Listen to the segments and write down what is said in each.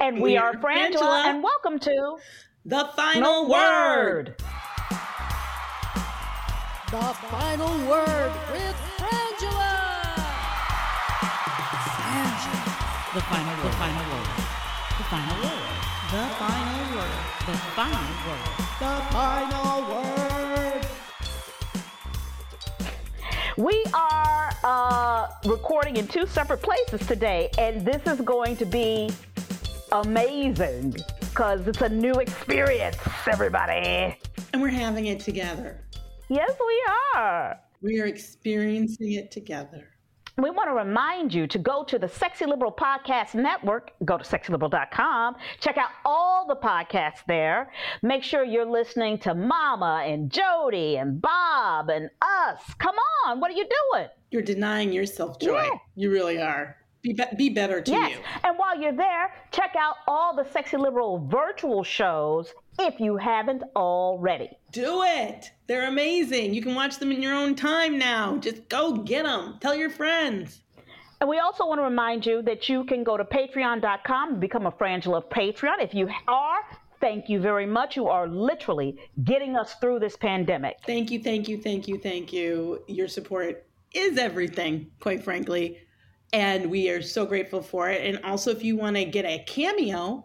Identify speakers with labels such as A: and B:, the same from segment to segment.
A: And we,
B: We
A: are
B: are
A: Frangela,
B: Frangela.
A: and welcome to
B: The final
A: No
B: word.
C: The final word with Frangela.
D: The final word. The final word. The final word. The final word. The final word.
C: The final word.
A: We are uh, recording in two separate places today, and this is going to be amazing because it's a new experience, everybody.
B: And we're having it together.
A: Yes, we are.
B: We are experiencing it together.
A: We want to remind you to go to the Sexy Liberal Podcast Network. Go to sexyliberal.com. Check out all the podcasts there. Make sure you're listening to Mama and Jody and Bob and us. Come on, what are you doing?
B: You're denying yourself joy.
A: Yeah.
B: You really are. Be, be, be better to
A: Yes.
B: you.
A: And while you're there, check out all the Sexy Liberal virtual shows if you haven't already.
B: Do it. They're amazing. You can watch them in your own time now. Just go get them. Tell your friends.
A: And we also want to remind you that you can go to patreon.com and become a Frangela of Patreon. If you are, thank you very much. You are literally getting us through this pandemic.
B: Thank you, thank you, thank you, thank you. Your support is everything, quite frankly. And we are so grateful for it. And also, if you want to get a cameo,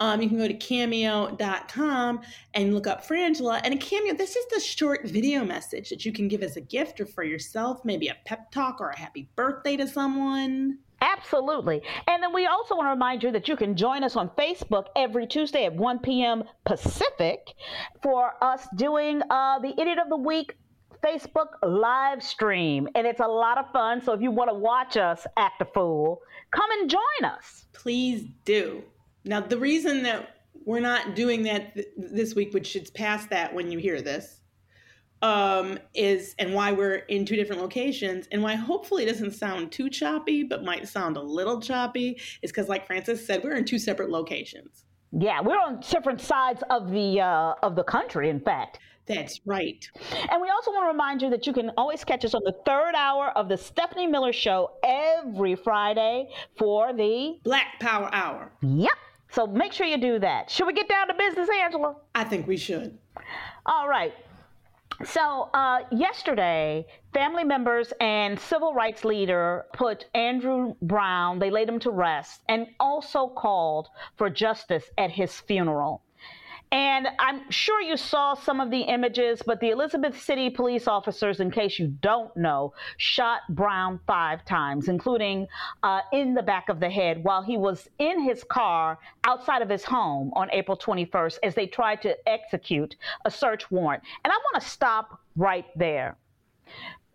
B: um, you can go to cameo.com and look up Frangela. And a cameo, this is the short video message that you can give as a gift or for yourself, maybe a pep talk or a happy birthday to someone.
A: Absolutely. And then we also want to remind you that you can join us on Facebook every Tuesday at 1 p.m. Pacific for us doing uh, the Idiot of the Week Facebook live stream. And it's a lot of fun. So if you want to watch us act a fool, come and join us.
B: please do. Now, the reason that we're not doing that th- this week, which is past that when you hear this, um, is and why we're in two different locations and why hopefully it doesn't sound too choppy, but might sound a little choppy, is because, like Frances said, we're in two separate locations.
A: Yeah, we're on different sides of the uh, of the country, in fact.
B: That's right.
A: And we also want to remind you that you can always catch us on the third hour of the Stephanie Miller Show every Friday for the
B: Black Power Hour.
A: Yep. So make sure you do that. Should we get down to business, Angela?
B: I think we should.
A: All right. So, uh, yesterday, family members and civil rights leader put Andrew Brown, they laid him to rest, and also called for justice at his funeral. And I'm sure you saw some of the images, but the Elizabeth City police officers, in case you don't know, shot Brown five times, including uh, in the back of the head while he was in his car outside of his home on April 21st as they tried to execute a search warrant. And I want to stop right there,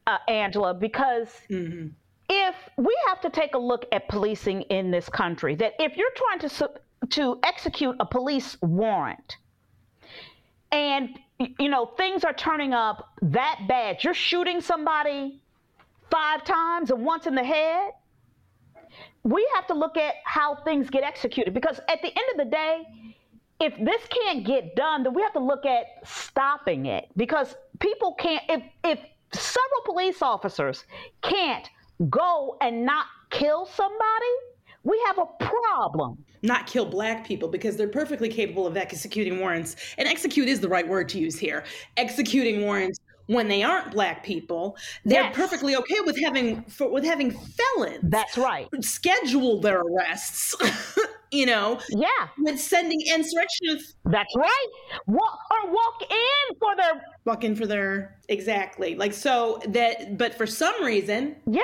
A: uh, Angela, because if we have to take a look at policing in this country, that if you're trying to to execute a police warrant, and you know things are turning up that bad, you're shooting somebody five times and once in the head. We have to look at how things get executed because at the end of the day, if this can't get done, then we have to look at stopping it because people can't. If if several police officers can't go and not kill somebody, we have a problem.
B: Not kill black people because they're perfectly capable of executing warrants. And execute is the right word to use here. Executing warrants when they aren't black people, they're
A: Yes.
B: perfectly okay with having for, with having felons
A: That's right.
B: schedule their arrests. you know,
A: Yeah,
B: with sending insurrectionists
A: that's right. Walk or walk in for their
B: walk in for their exactly like so that. But for some reason,
A: yeah.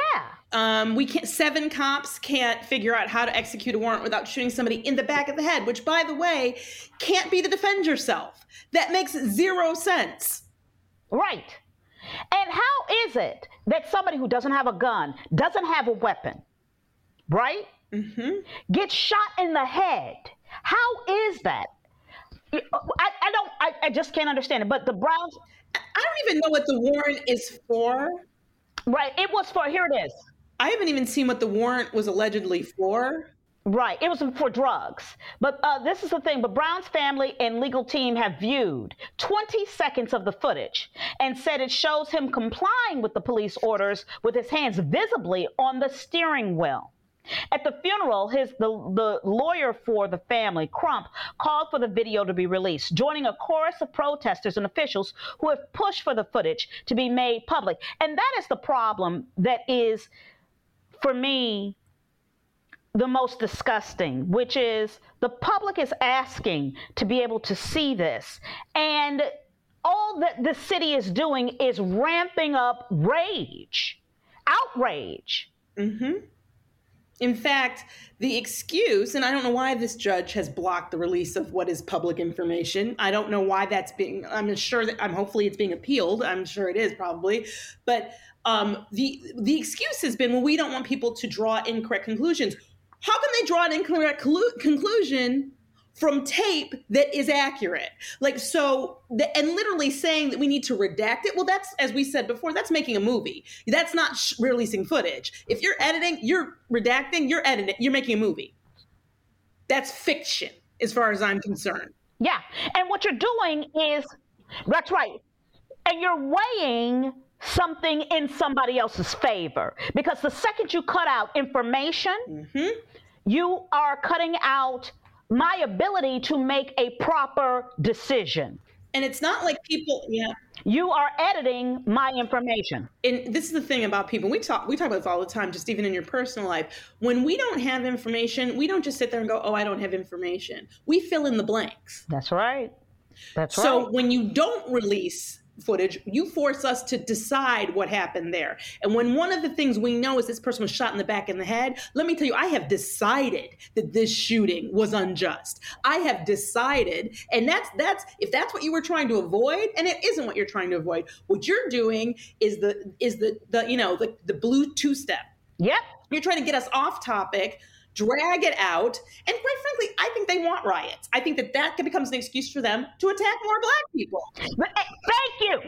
B: Um, we can't. Seven cops can't figure out how to execute a warrant without shooting somebody in the back of the head. Which, by the way, can't be to defend yourself. That makes zero sense.
A: Right. And how is it that somebody who doesn't have a gun, doesn't have a weapon, right,
B: Mm-hmm.
A: gets shot in the head? How is that? I, I don't, I, I just can't understand it. But the Browns,
B: I don't even know what the warrant is for.
A: right, it was for, here it is.
B: I haven't even seen what the warrant was allegedly for.
A: Right. It was for drugs. But uh, this is the thing. But Brown's family and legal team have viewed 20 seconds of the footage and said it shows him complying with the police orders with his hands visibly on the steering wheel. At the funeral, his the, the lawyer for the family, Crump, called for the video to be released, joining a chorus of protesters and officials who have pushed for the footage to be made public. And that is the problem that is, for me, the most disgusting, which is the public is asking to be able to see this. And all that the city is doing is ramping up rage, outrage. Mm-hmm.
B: In fact, the excuse, and I don't know why this judge has blocked the release of what is public information. I don't know why that's being. I'm sure that I'm hopefully it's being appealed. I'm sure it is probably, but um, the the excuse has been, well, we don't want people to draw incorrect conclusions. How can they draw an incorrect conclusion from tape that is accurate? Like so, the, and literally saying that we need to redact it. Well, that's as we said before. That's making a movie. That's not sh- releasing footage. If you're editing, you're redacting. You're editing. You're making a movie. That's fiction, as far as I'm concerned.
A: Yeah. And what you're doing is, that's right. And you're weighing something in somebody else's favor. Because the second you cut out information, mm-hmm. you are cutting out my ability to make a proper decision.
B: And it's not like people, yeah.
A: You are editing my information.
B: And this is the thing about people. We talk we talk about this all the time, just even in your personal life. When we don't have information, we don't just sit there and go, "Oh, I don't have information." We fill in the blanks.
A: That's right. That's
B: So
A: right.
B: So when you don't release footage, you force us to decide what happened there. And when one of the things we know is this person was shot in the back in the head, let me tell you, I have decided that this shooting was unjust. I have decided, and that's that's if that's what you were trying to avoid, and it isn't what you're trying to avoid. What you're doing is the is the the you know the the blue two step.
A: Yep.
B: You're trying to get us off topic, drag it out, and quite frankly, I think they want riots. I think that that becomes an excuse for them to attack more black people.
A: Eh, Thank you.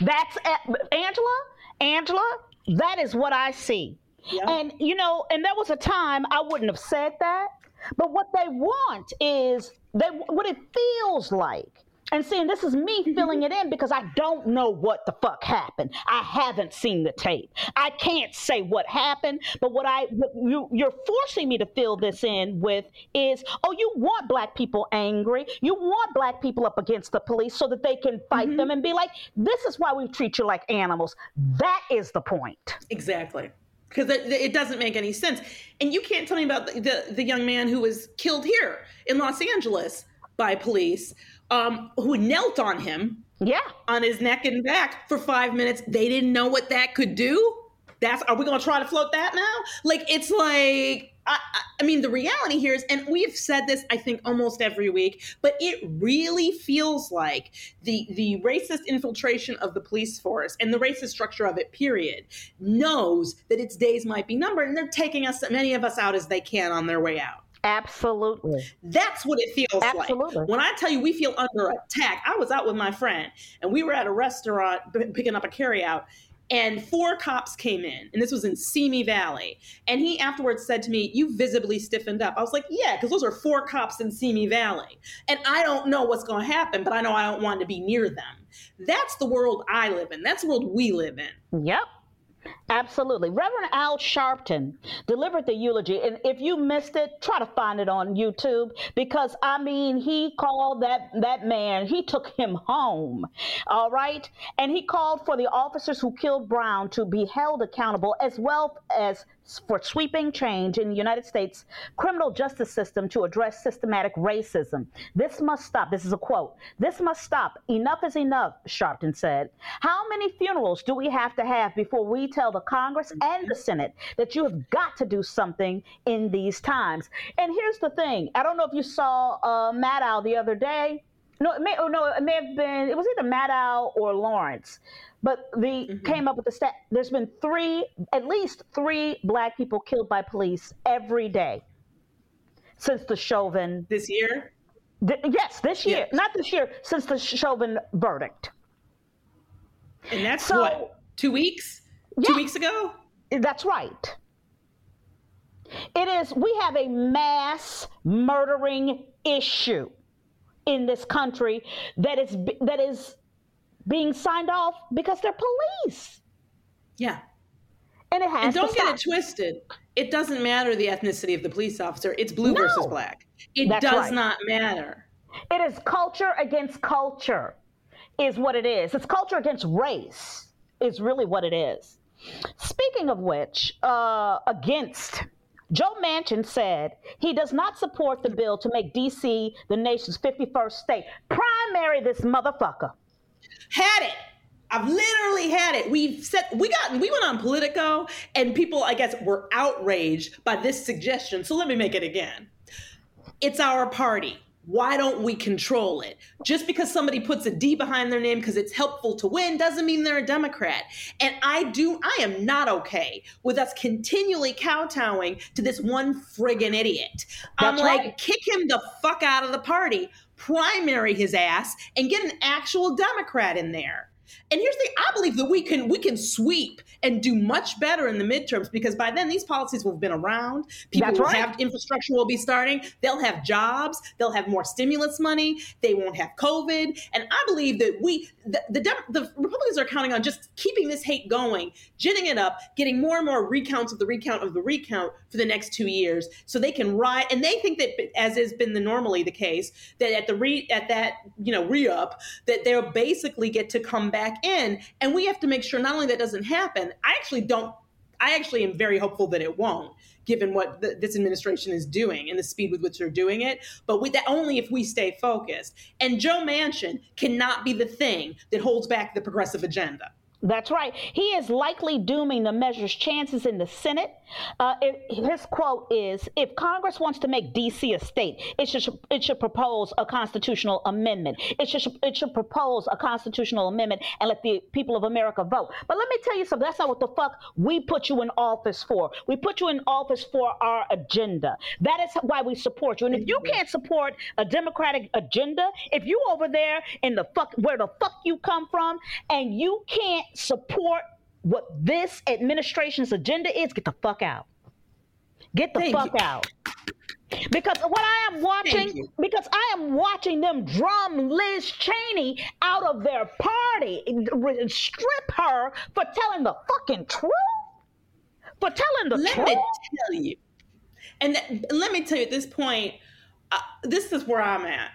A: That's eh, Angela. Angela, that is what I see.
B: Yeah.
A: And you know, and there was a time I wouldn't have said that, but what they want is they what it feels like. And seeing this is me filling it in because I don't know what the fuck happened. I haven't seen the tape. I can't say what happened, but what I what you you're forcing me to fill this in with is oh you want black people angry. You want black people up against the police so that they can fight mm-hmm. them and be like this is why we treat you like animals. That is the point.
B: Exactly. Because it, it doesn't make any sense. And you can't tell me about the, the, the young man who was killed here in Los Angeles by police, um, who knelt on him
A: Yeah.
B: on his neck and back for five minutes. They didn't know what that could do. That's are we going to try to float that now? Like it's like I, I- mean the reality here is, and we have said this I think almost every week, but it really feels like the the racist infiltration of the police force and the racist structure of it. Period knows that its days might be numbered, and they're taking us as many of us out as they can on their way out.
A: Absolutely.
B: That's what it feels
A: Absolutely.
B: like. When I tell you we feel under attack, I was out with my friend and we were at a restaurant p- picking up a carryout, and four cops came in, and this was in Simi Valley. And he afterwards said to me, You visibly stiffened up. I was like, Yeah, because those are four cops in Simi Valley. And I don't know what's going to happen, but I know I don't want to be near them. That's the world I live in. That's the world we live in.
A: Yep. Absolutely. Reverend Al Sharpton delivered the eulogy. And if you missed it, try to find it on YouTube because I mean, he called that, that man, he took him home. All right. And he called for the officers who killed Brown to be held accountable as well as for sweeping change in the United States criminal justice system to address systematic racism. This must stop. This is a quote. This must stop. Enough is enough, Sharpton said. How many funerals do we have to have before we tell the Congress and the Senate that you have got to do something in these times? And here's the thing I don't know if you saw uh, Maddow the other day. No, it may, oh, no, it may have been, it was either Maddow or Lawrence but the mm-hmm. came up with the stat. There's been three, at least three black people killed by police every day since the Chauvin.
B: This year.
A: Th- yes, this year, yes. not this year, since the Chauvin verdict.
B: And that's so, what two weeks, yeah, two weeks ago.
A: That's right. It is. We have a mass murdering issue in this country that is that is being signed off because they're police.
B: Yeah.
A: And it has
B: And don't
A: get
B: it twisted. It doesn't matter the ethnicity of the police officer. It's blue no. versus black. It That's does right. not matter.
A: It is culture against culture, is what it is. It's culture against race, is really what it is. Speaking of which, uh, against Joe Manchin said he does not support the bill to make D.C. the nation's 51st state. Primary this motherfucker.
B: Had it. I've literally had it. We've said we got we went on Politico and people, I guess, were outraged by this suggestion. So let me make it again. It's our party. Why don't we control it? Just because somebody puts a D behind their name because it's helpful to win doesn't mean they're a Democrat. And I do, I am not okay with us continually kowtowing to this one friggin' idiot. That's I'm like, right. kick him the fuck out of the party primary his ass and get an actual Democrat in there. And here's the I believe that we can we can sweep and do much better in the midterms because by then these policies will have been around. People That's will right. have infrastructure will be starting. They'll have jobs. They'll have more stimulus money. They won't have COVID. And I believe that we the the, the Republicans are counting on just keeping this hate going, ginning it up, getting more and more recounts of the recount of the recount for the next two years, so they can ride. And they think that as has been the normally the case that at the re at that you know re up that they'll basically get to come back in. And we have to make sure not only that doesn't happen, I actually don't, I actually am very hopeful that it won't given what the, this administration is doing and the speed with which they're doing it. But with that, only if we stay focused. And Joe Manchin cannot be the thing that holds back the progressive agenda.
A: That's right. He is likely dooming the measure's chances in the Senate. Uh, his quote is If Congress wants to make D.C. a state, it should, it should propose a constitutional amendment. It should, it should propose a constitutional amendment and let the people of America vote. But let me tell you something that's not what the fuck we put you in office for. We put you in office for our agenda. That is why we support you. And if you can't support a Democratic agenda, if you over there in the fuck, where the fuck you come from, and you can't support what this administration's agenda is, get the fuck out. Get the Thank fuck you. out. Because what I am watching, because I am watching them drum Liz Cheney out of their party, strip her for telling the fucking truth, for telling the
B: let
A: truth.
B: Let me tell you, and th- let me tell you at this point, uh, this is where I'm at.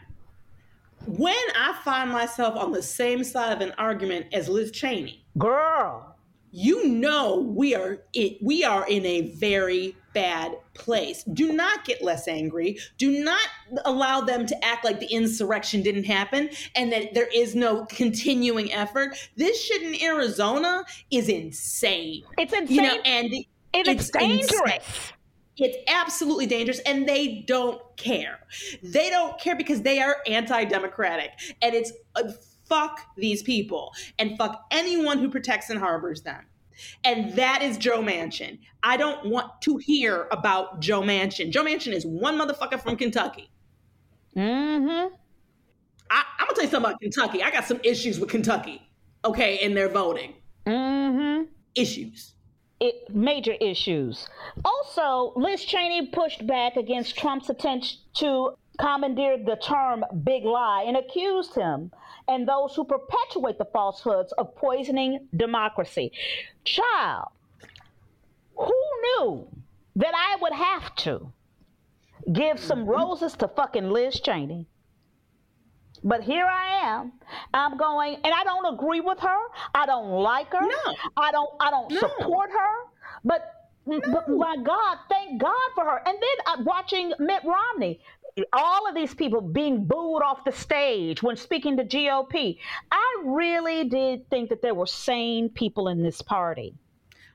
B: When I find myself on the same side of an argument as Liz Cheney,
A: Girl,
B: you know we are it, we are in a very bad place. Do not get less angry. Do not allow them to act like the insurrection didn't happen and that there is no continuing effort. This shit in Arizona is insane.
A: It's insane. You know, and it's, it's dangerous. Insane.
B: It's absolutely dangerous, and they don't care. They don't care because they are anti-democratic, and it's. Fuck these people and fuck anyone who protects and harbors them. And that is Joe Manchin. I don't want to hear about Joe Manchin. Joe Manchin is one motherfucker from Kentucky.
A: Mm-hmm.
B: I, am gonna tell you something about Kentucky. I got some issues with Kentucky, okay, in their voting.
A: Mm-hmm.
B: issues.
A: it, major issues. Also, Liz Cheney pushed back against Trump's attempt to commandeer the term big lie and accused him and those who perpetuate the falsehoods of poisoning democracy. Child, who knew that I would have to give some roses to fucking Liz Cheney? But here I am. I'm going, and I don't agree with her. I don't like her.
B: No.
A: I don't. I don't
B: No.
A: support her. But, but my God, thank God for her. And then uh, watching Mitt Romney, all of these people being booed off the stage when speaking to GOP. I really did think that there were sane people in this party.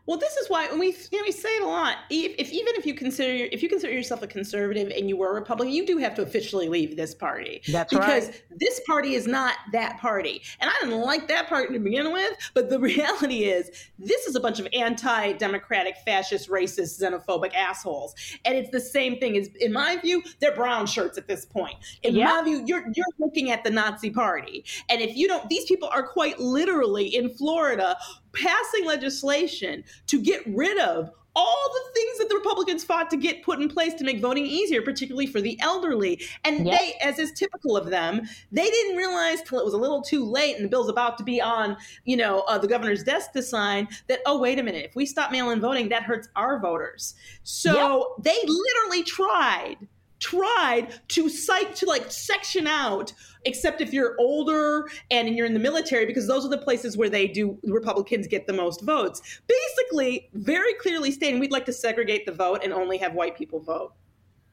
B: Well, this is why when we you know, we say it a lot. If, if even if you consider if you consider yourself a conservative and you were a Republican, you do have to officially leave this party.
A: That's
B: because
A: right.
B: this party is not that party, and I didn't like that party to begin with. But the reality is, this is a bunch of anti-democratic, fascist, racist, xenophobic assholes, and it's the same thing. As in my view, they're brown shirts at this point. In
A: Yeah.
B: my view, you're you're looking at the Nazi party, and if you don't, these people are quite literally in Florida passing legislation to get rid of all the things that the Republicans fought to get put in place to make voting easier, particularly for the elderly. And
A: Yep.
B: they, as is typical of them, they didn't realize till it was a little too late and the bill's about to be on, you know, uh, the governor's desk to sign that, oh, wait a minute, if we stop mail in voting, that hurts our voters. So they literally tried tried to cite to like section out except if you're older and you're in the military because those are the places where they do republicans get the most votes. Basically very clearly stating we'd like to segregate the vote and only have white people vote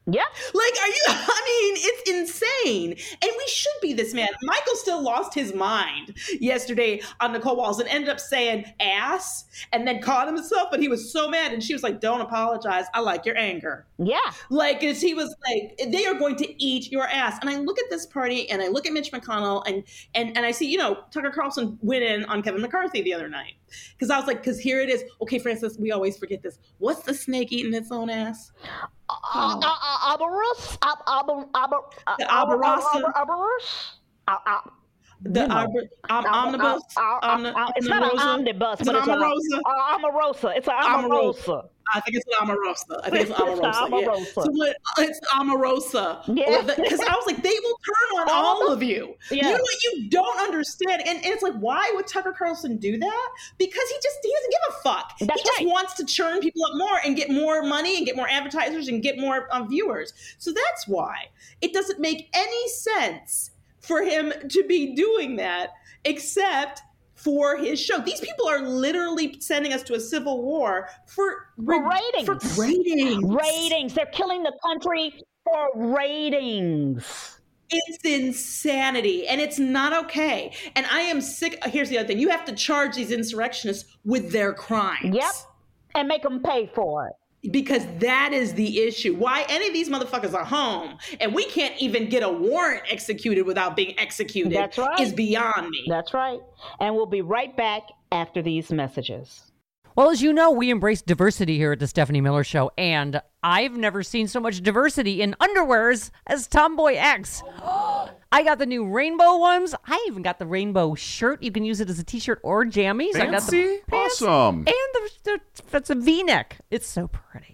A: Yep.
B: like are you i mean it's insane and we should be this man Michael Steele lost his mind yesterday on Nicolle Wallace and ended up saying ass and then caught himself but he was so mad and she was like don't apologize i like your anger
A: Yeah.
B: like, as he was like, they are going to eat your ass. And I look at this party and I look at Mitch McConnell and and and I see, you know, Tucker Carlson went in on Kevin McCarthy the other night. Because I was like, because here it is. Okay, Frances, we always forget this. What's the snake eating its own ass?
A: Uh, uh, uh, Aberus? Ab- aber- aber- uh,
B: The
A: aber-
B: Aberrasa.
A: aber- Aberus? Uh,
B: The
A: You know.
B: arbor, om- omnibus? Omni-
A: It's not an omnibus, but it's an
B: Omarosa.
A: It's an
B: Omarosa. I think it's an Omarosa. I think it's
A: an
B: Omarosa. yeah. So it's Omarosa.
A: Yeah.
B: Because I was like, they will turn on all of you.
A: Yeah.
B: You know what you don't understand? And, and it's like, why would Tucker Carlson do that? Because he just he doesn't give a fuck.
A: That's
B: he just
A: right.
B: wants to churn people up more and get more money and get more advertisers and get more um, viewers. So that's why it doesn't make any sense for him to be doing that, except for his show. These people are literally sending us to a civil war for,
A: For ratings.
B: For ratings.
A: Ratings. They're killing the country for ratings.
B: It's insanity and it's not okay. And I am sick. Here's the other thing you have to charge these insurrectionists with their crimes.
A: Yep. And make them pay for it.
B: Because that is the issue. Why any of these motherfuckers are home and we can't even get a warrant executed without being executed
A: That's right.
B: is beyond me.
A: That's right. And we'll be right back after these messages.
E: Well, as you know, we embrace diversity here at the Stephanie Miller Show, and I've never seen so much diversity in underwears as Tomboy X. I got the new rainbow ones. I even got the rainbow shirt. You can use it as a t-shirt or jammies. I got the
F: Fancy?
E: pants
F: Awesome.
E: And the, the that's a V-neck. It's so pretty.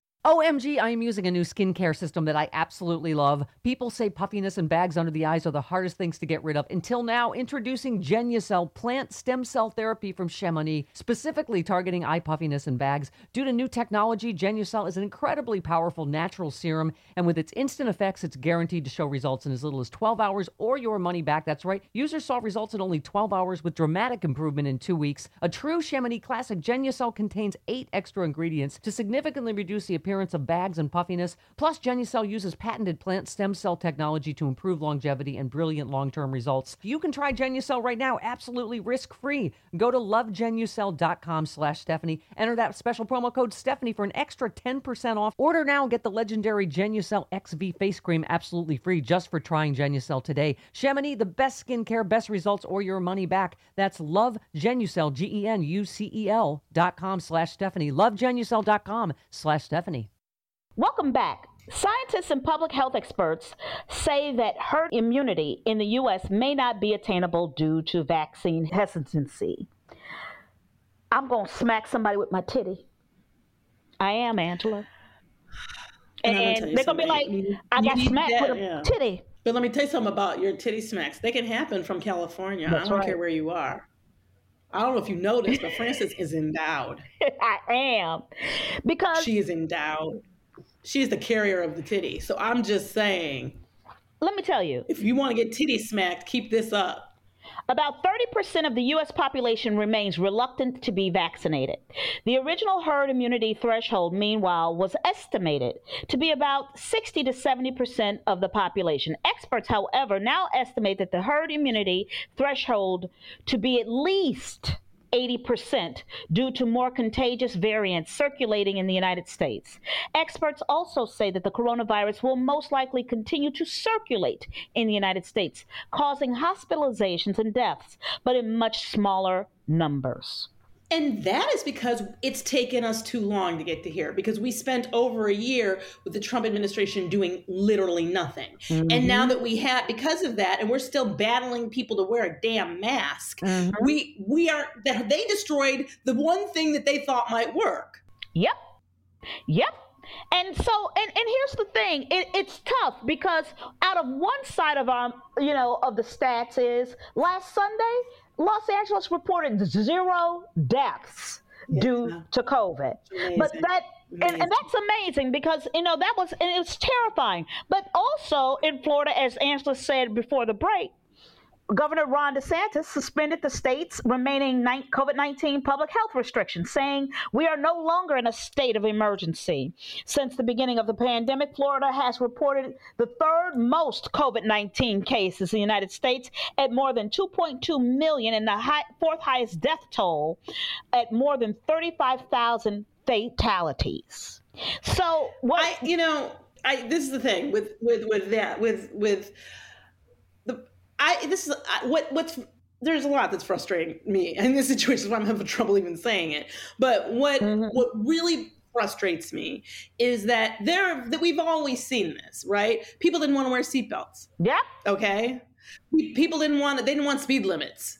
E: OMG, I am using a new skincare system that I absolutely love. People say puffiness and bags under the eyes are the hardest things to get rid of. Until now, introducing Genucell plant stem cell therapy from Chamonix, specifically targeting eye puffiness and bags. Due to new technology, Genucell is an incredibly powerful natural serum, and with its instant effects, it's guaranteed to show results in as little as 12 hours or your money back. That's right. Users saw results in only 12 hours with dramatic improvement in two weeks. A true Chamonix classic, Genucell contains eight extra ingredients to significantly reduce the appearance of bags and puffiness. Plus, Genucell uses patented plant stem cell technology to improve longevity and brilliant long-term results. You can try Genucell right now, absolutely risk-free. Go to lovegenucell.com slash Stephanie. Enter that special promo code Stephanie for an extra 10% off. Order now and get the legendary Genucell XV face cream absolutely free just for trying Genucell today. Chamonix, the best skincare, best results, or your money back. That's lovegenucell, G-E-N-U-C-E-L dot com slash Stephanie. Lovegenucell.com slash Stephanie.
A: Welcome back. Scientists and public health experts say that herd immunity in the U.S. may not be attainable due to vaccine hesitancy. I'm going to smack somebody with my titty. I am, Angela.
B: And
A: And, they're going to be like. I got smacked
B: that,
A: with a
B: yeah.
A: titty.
B: But let me tell you something about your titty smacks. They can happen from California.
A: That's
B: I don't
A: right.
B: care where you are. I don't know if you noticed, but Frances is endowed.
A: I am. Because
B: She is endowed. She is the carrier of the titty. So I'm just saying,
A: let me tell you,
B: if you want to get titty smacked, keep this up.
A: About 30% of the U.S. population remains reluctant to be vaccinated. The original herd immunity threshold, meanwhile, was estimated to be about 60 to 70% of the population. Experts, however, now estimate that the herd immunity threshold to be at least 80% due to more contagious variants circulating in the United States. Experts also say that the coronavirus will most likely continue to circulate in the United States, causing hospitalizations and deaths, but in much smaller numbers.
B: And that is because it's taken us too long to get to here because we spent over a year with the Trump administration doing literally nothing. And now mm-hmm. that we have because of that and we're still battling people to wear a damn mask, mm-hmm. we we are that they destroyed the one thing that they thought might work.
A: Yep. Yep. And so, and, and here's the thing, it, it's tough because out of one side of our, you know, of the stats is last Sunday, Los Angeles reported zero deaths due
B: Yeah.
A: to COVID. But that, and, and that's amazing because, you know, that was, and it was terrifying. But also in Florida, as Angela said before the break, Governor Ron DeSantis suspended the state's remaining COVID 19 public health restrictions, saying we are no longer in a state of emergency. Since the beginning of the pandemic, Florida has reported the third most COVID 19 cases in the United States at more than 2.2 million and the high, fourth highest death toll at more than 35,000 fatalities. So, what
B: I you know, I this is the thing with with with that with with I this is I, what what's there's a lot that's frustrating me in this situation. Why I'm having trouble even saying it. But what what really frustrates me is that there that we've always seen this, right? People didn't want to wear seatbelts.
A: yeah,
B: Okay, people didn't want they didn't want speed limits.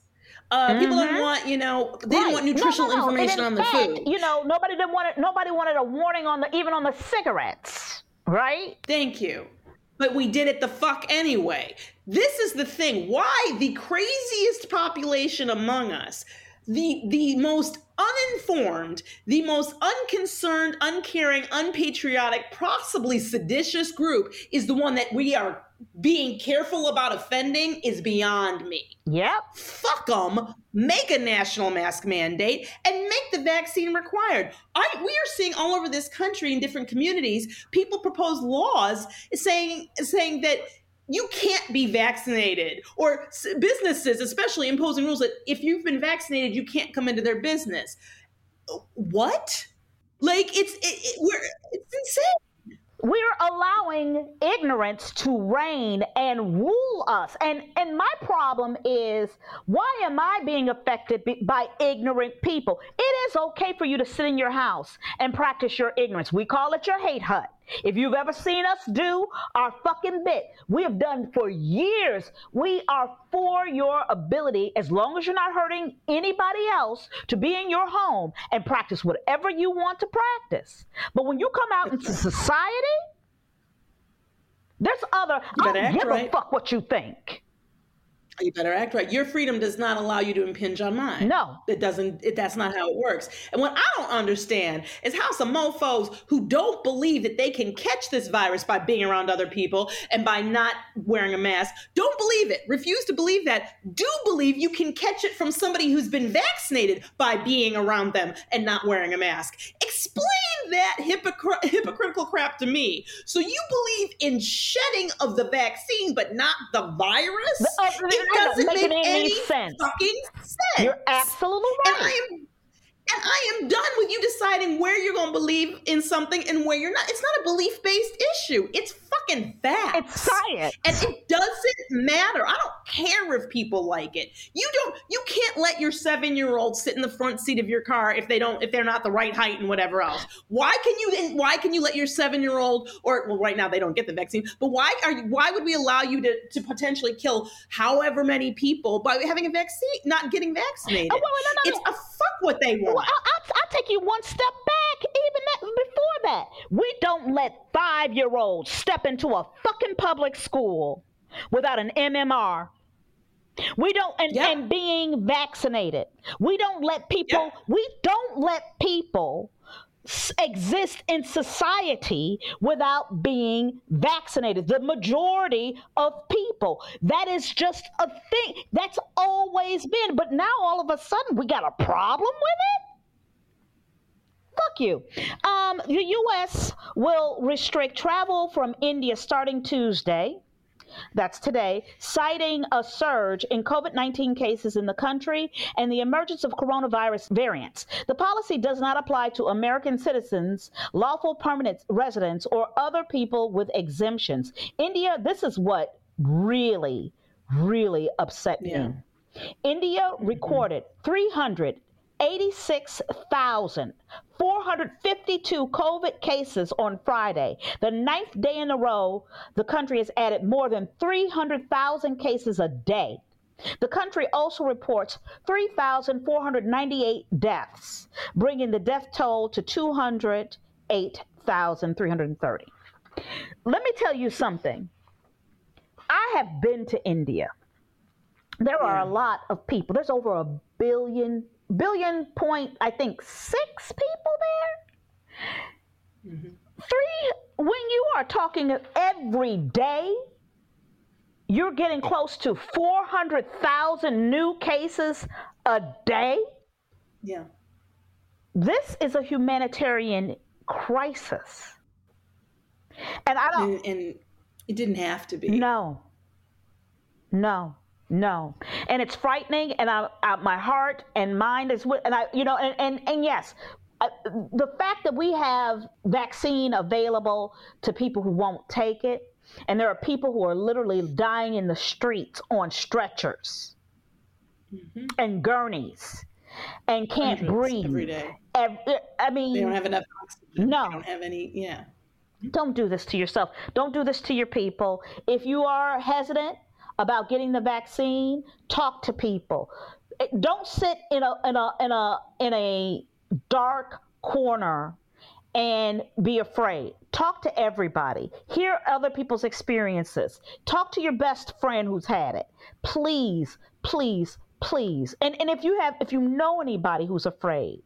B: Uh, People didn't want you know they didn't
A: Right.
B: want
A: No, no,
B: nutritional
A: no.
B: Information on the
A: fact,
B: food.
A: You know, nobody didn't want it. Nobody wanted a warning on the even on the cigarettes, right?
B: Thank you. But we did it the fuck anyway. This is the thing. Why the craziest population among us, the the most uninformed, the most unconcerned, uncaring, unpatriotic, possibly seditious group is the one that we are being careful about offending is beyond me
A: Yep.
B: fuck them, make a national mask mandate, and make the vaccine required. I, we are seeing all over this country in different communities, people propose laws saying saying that you can't be vaccinated, or businesses, especially imposing rules that if you've been vaccinated, you can't come into their business. Uh, what? Like it's it, it, we're it's insane.
A: We're allowing allowing ignorance to reign and rule us. And and my problem is why am I being affected by ignorant people? It is okay for you to sit in your house and practice your ignorance. We call it your hate hut. If you've ever seen us do our fucking bit, we have done for years. We are for your ability, as long as you're not hurting anybody else, to be in your home and practice whatever you want to practice. But when you come out into society, there's other. I don't give a fuck what you think.
B: You better act right. Your freedom does not allow you to impinge on mine.
A: No.
B: It doesn't, it, that's not how it works. And what I don't understand is how some mofos who don't believe that they can catch this virus by being around other people and by not wearing a mask, don't believe it, refuse to believe that, do believe you can catch it from somebody who's been vaccinated by being around them and not wearing a mask. Explain that hypocr- hypocritical crap to me. So you believe in shedding of the vaccine, but not the virus?
A: Uh,
B: it
A: that
B: doesn't
A: doesn't
B: make
A: make any
B: any
A: sense.
B: fucking sense.
A: You're absolutely
B: And
A: right.
B: I am and I am done with you deciding where you're going to believe in something and where you're not. It's not a belief based issue. It's fucking facts.
A: It's science.
B: And it doesn't matter. I don't care if people like it. You don't. You can't let your seven year old sit in the front seat of your car if they don't. If they're not the right height and whatever else. Why can you? Why can you let your seven year old or well, right now they don't get the vaccine. But why are you? Why would we allow you to to potentially kill however many people by having a vaccine, not getting vaccinated?
A: Oh, wait, wait, no, no,
B: it's a fuck what they want.
A: Well, I'll, I'll, take you one step back, even that, before that. We don't let five year olds step into a fucking public school without an MMR. We don't, and,
B: Yeah.
A: and being vaccinated. We don't let people,
B: Yeah.
A: we don't let people exist in society without being vaccinated. The majority of people. That is just a thing. That's always been. But now all of a sudden we got a problem with it? Fuck you. Um, the U.S. will restrict travel from India starting Tuesday. That's today, citing a surge in COVID 19 cases in the country and the emergence of coronavirus variants. The policy does not apply to American citizens, lawful permanent residents, or other people with exemptions. India, this is what really, really upset
B: Yeah.
A: me. India recorded 386,452 COVID cases on Friday. The ninth day in a row, the country has added more than 300,000 cases a day. The country also reports 3,498 deaths, bringing the death toll to 208,330. Let me tell you something. I have been to India there are a lot of people. There's over a billion, billion point, I think, six people there. Mm-hmm. Three, when you are talking every day, you're getting close to 400,000 new cases a day.
B: Yeah.
A: This is a humanitarian crisis. And I don't.
B: And, and it didn't have to be.
A: No. No. No. And it's frightening, and I, I, my heart and mind is with, and I, you know, and and, and yes, uh, the fact that we have vaccine available to people who won't take it, and there are people who are literally dying in the streets on stretchers and gurneys and can't
B: Hundreds
A: breathe
B: every day.
A: Ev- I mean,
B: They don't have enough oxygen.
A: No.
B: They don't have any. Yeah.
A: don't do this to yourself. Don't do this to your people. If you are hesitant about getting the vaccine, talk to people. Eh, Don't sit in a in a in a in a dark corner and be afraid. Talk to everybody. Hear other people's experiences. Talk to your best friend who's had it. Please, please, please. And and if you have if you know anybody who's afraid,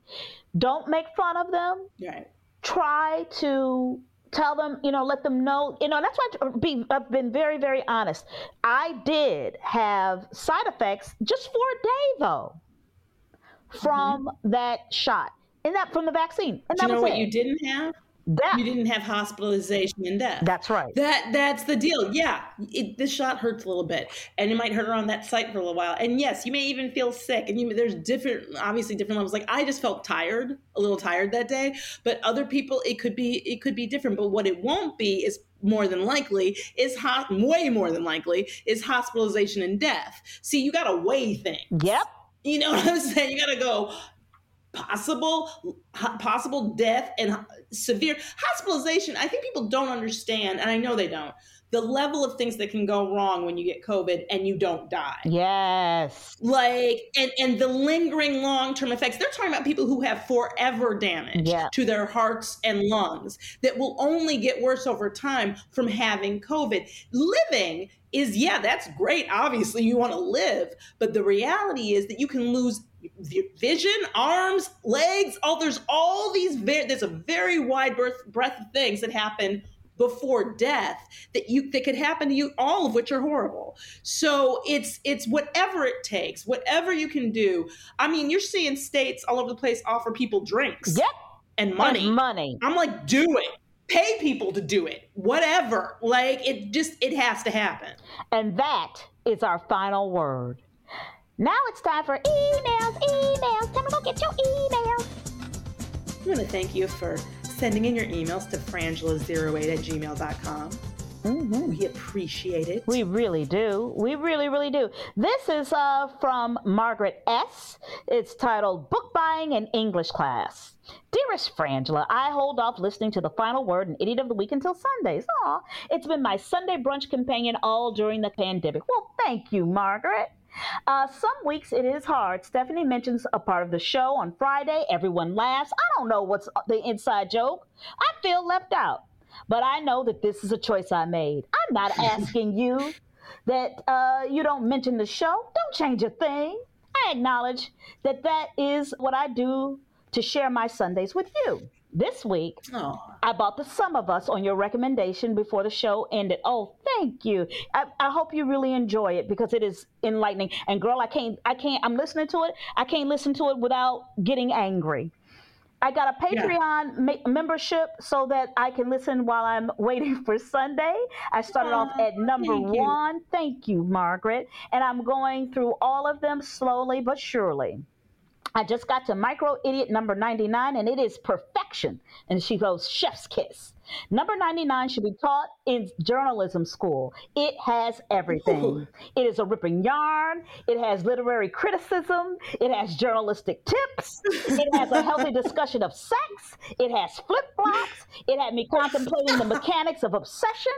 A: don't make fun of them
B: Right.
A: try to tell them, you know, let them know, you know, that's why I be, I've been very, very honest. I did have side effects just for a day, though, from mm-hmm. that shot and that from the vaccine. And
B: Do
A: that
B: you know
A: was
B: what
A: it.
B: you didn't have?
A: Death.
B: You didn't have hospitalization and death.
A: That's right.
B: That that's the deal. Yeah, it, this shot hurts a little bit, and it might hurt around that site for a little while. And yes, you may even feel sick, and you, there's different, obviously different levels. Like I just felt tired, a little tired that day, but other people it could be it could be different. But what it won't be is more than likely is ho- way more than likely is hospitalization and death. See, you got to weigh things.
A: Yep.
B: You know what I'm saying? You got to go possible possible death and severe hospitalization. I think people don't understand, and I know they don't. The level of things that can go wrong when you get COVID and you don't die
A: Yes.
B: like and and the lingering long-term effects they're talking about people who have forever damage
A: Yeah.
B: to their hearts and lungs that will only get worse over time from having covid living is yeah that's great obviously you want to live but the reality is that you can lose vision arms legs all there's all these there's a very wide breadth, breadth of things that happen before death that you that could happen to you all of which are horrible. So it's it's whatever it takes whatever you can do. I mean you're seeing states all over the place offer people drinks
A: Yep.
B: and money.
A: And money.
B: i'm like do it. Pay people to do it. Whatever. Like it just it has to happen.
A: And that is our final word. Now it's time for emails, emails. Time to go get your emails.
B: i want to thank you for sending in your emails to frangela08 at gmail.com we appreciate it
A: We really do. We really, really do. This is uh, from Margaret S. It's titled Book Buying in English Class. Dearest Frangela, I hold off listening to the final word and idiot of the week until Sundays. Aw, it's been my Sunday brunch companion all during the pandemic. Well, thank you, Margaret. Uh, some weeks it is hard. Stephanie mentions a part of the show on Friday. Everyone laughs. I don't know what's the inside joke. I feel left out. But I know that this is a choice I made. I'm not asking you that uh, you don't mention the show. Don't change a thing. I acknowledge that that is what I do to share my Sundays with you. This week,
B: oh
A: I bought The Sum of Us on your recommendation before the show ended. Oh, thank you. I, I hope you really enjoy it because it is enlightening. And girl, I can't, I can't, I'm listening to it. I can't listen to it without getting angry. I got a
B: Yeah.
A: Patreon ma- membership so that I can listen while I'm waiting for Sunday. I started off at number
B: thank you.
A: one. Thank you, Margaret. And I'm going through all of them slowly but surely. I just got to Micro Idiot number 99, and it is perfection. And she goes, Chef's Kiss. Number 99 should be taught in journalism school. It has everything.
B: Ooh.
A: It is a ripping yarn. It has literary criticism. It has journalistic tips. It has a healthy discussion of sex. It has flip flops. It had me contemplating the mechanics of obsession.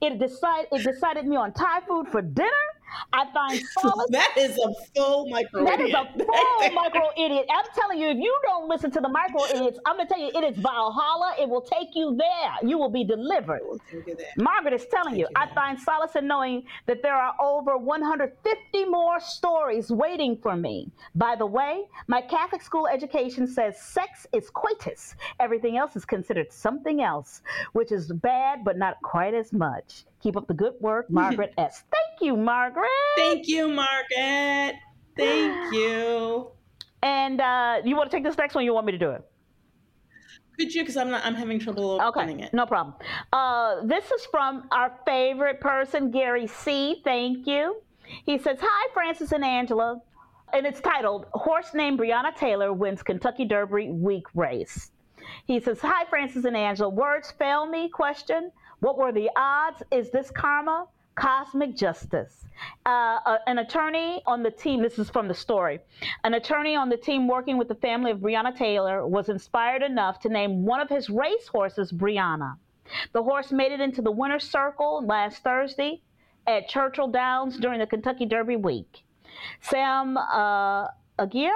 A: It, decide, it decided me on Thai food for dinner. I find solace
B: that is a full micro
A: that is a full micro idiot. I'm telling you, if you don't listen to the micro idiots, I'm gonna tell you, it is Valhalla. It will take you there. You will be delivered.
B: That.
A: Margaret is telling you,
B: you,
A: I find solace in knowing that there are over 150 more stories waiting for me. By the way, my Catholic school education says sex is coitus. Everything else is considered something else, which is bad, but not quite as much. Keep up the good work, Margaret S. Thank you, Margaret.
B: Thank you, Margaret. Thank you.
A: And uh, you want to take this next one? You want me to do it?
B: Could you? Because I'm not. I'm having trouble opening
A: Okay,
B: it.
A: no problem. Uh, this is from our favorite person, Gary C. Thank you. He says, "Hi, Frances and Angela," and it's titled "Horse Named Breonna Taylor Wins Kentucky Derby Week Race." He says, "Hi, Frances and Angela. Words fail me? Question: What were the odds? Is this karma?" Cosmic justice. Uh, an attorney on the team, this is from the story. An attorney on the team working with the family of Breonna Taylor was inspired enough to name one of his race horses Brianna. The horse made it into the winner's circle last Thursday at Churchill Downs during the Kentucky Derby week. Sam uh, Aguiar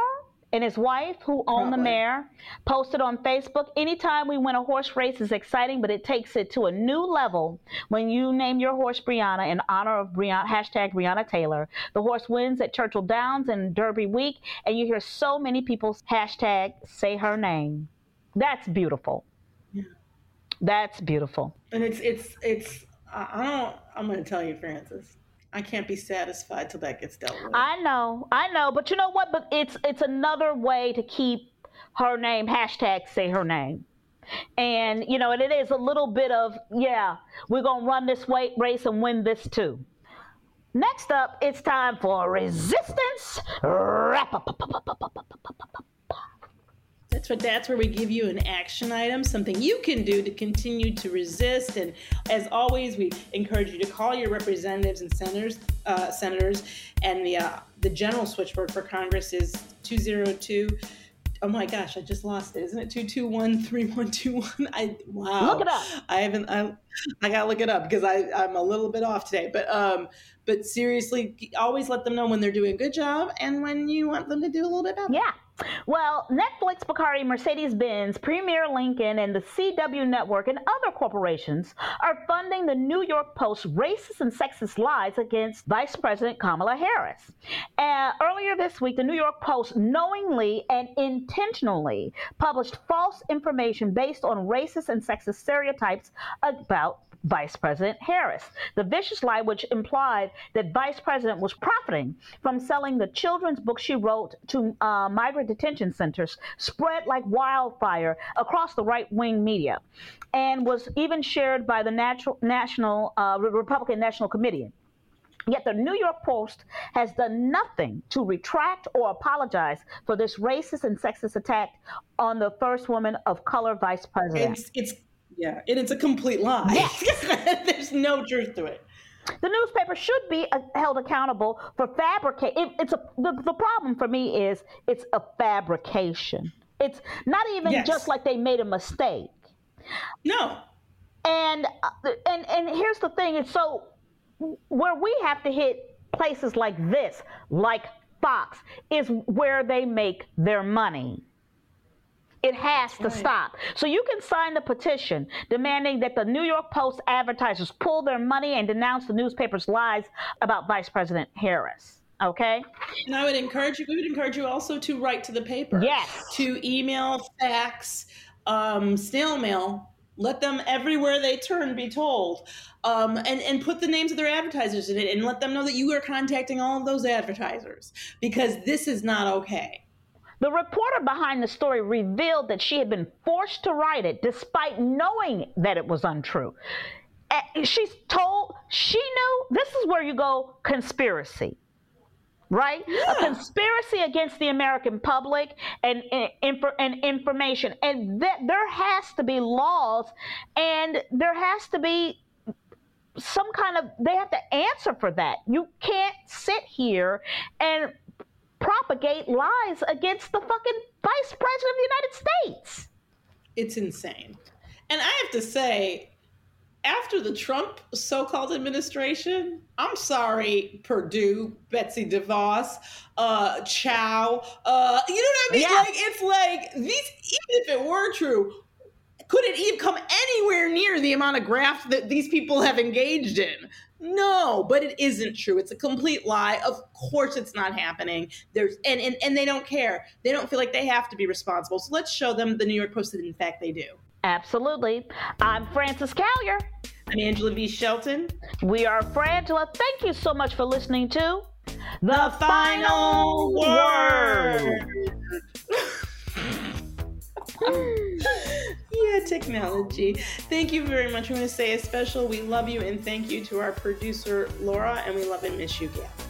A: and his wife, who own the mare, posted on Facebook Anytime we win a horse race is exciting, but it takes it to a new level when you name your horse Brianna in honor of Brianna, hashtag Breonna Taylor. The horse wins at Churchill Downs and Derby week, and you hear so many people hashtag say her name. That's beautiful. Yeah. That's beautiful.
B: And it's it's it's. I I don't. I'm going to tell you, Frances. I can't be satisfied till that gets dealt with.
A: I know, I know, but you know what? But it's it's another way to keep her name hashtag say her name. And, you know, and it is a little bit of, yeah, we're to run this weight race and win this too. Next up, it's time for resistance wrap up.
B: That's that's where we give you an action item, something you can do to continue to resist. And as always, we encourage you to call your representatives and senators. Uh, senators, and the uh, the general switchboard for Congress is 202. Oh my gosh, I just lost it. Isn't it 221 3121? I wow.
A: Look it up.
B: I haven't I, I got to look it up because I I'm a little bit off today. But um but seriously, always let them know when they're doing a good job and when you want them to do a little bit better.
A: Yeah. Well, Netflix, Bacardi, Mercedes Benz, Premier Lincoln, and the CW Network and other corporations are funding the New York Post's racist and sexist lies against Vice President Kamala Harris. Uh, earlier this week, the New York Post knowingly and intentionally published false information based on racist and sexist stereotypes about Vice President Harris. The vicious lie, which implied that Vice President was profiting from selling the children's book she wrote to uh, migrant detention centers, spread like wildfire across the right wing media and was even shared by the natural, National uh, Republican National Committee. Yet the New York Post has done nothing to retract or apologize for this racist and sexist attack on the first woman of color vice president.
B: It's, it's yeah, and it's a complete lie.
A: Yes.
B: There's no truth to it.
A: The newspaper should be uh, held accountable for fabricate. It, it's a the, the problem for me is it's a fabrication. It's not even
B: Yes.
A: just like they made a mistake.
B: No.
A: And uh, and and here's the thing: it's so where we have to hit places like this, like Fox, is where they make their money. It has to stop. So you can sign the petition demanding that the New York Post advertisers pull their money and denounce the newspaper's lies about Vice President Harris. Okay?
B: And I would encourage you, we would encourage you also to write to the paper.
A: Yes.
B: To email, fax, um, snail mail. Let them everywhere they turn be told. Um, and, and put the names of their advertisers in it and let them know that you are contacting all of those advertisers because this is not okay.
A: The reporter behind the story revealed that she had been forced to write it despite knowing that it was untrue. Eh, She's told, she knew, this is where you go conspiracy. Right? A conspiracy against the American public and, and, and information. And that there has to be laws and there has to be some kind of, they have to answer for that. You can't sit here and propagate lies against the fucking vice president of the United States.
B: It's insane. And I have to say, after the Trump so-called administration, I'm sorry, Perdue, Betsy DeVos, uh, Chao, uh, you know what I mean?
A: Yeah.
B: Like it's like these, even if it were true, could it even come anywhere near the amount of graft that these people have engaged in? No, but it isn't true. It's a complete lie. Of course it's not happening. There's and, and and they don't care. They don't feel like they have to be responsible. So let's show them the New York Post that in fact they do.
A: Absolutely. I'm Frances Callier.
B: I'm Angela V. Shelton.
A: We are Frangela. Thank you so much for listening to
B: The final word. yeah, technology. Thank you very much. We want to say a special we love you and thank you to our producer Laura, and we love and miss you, Gab.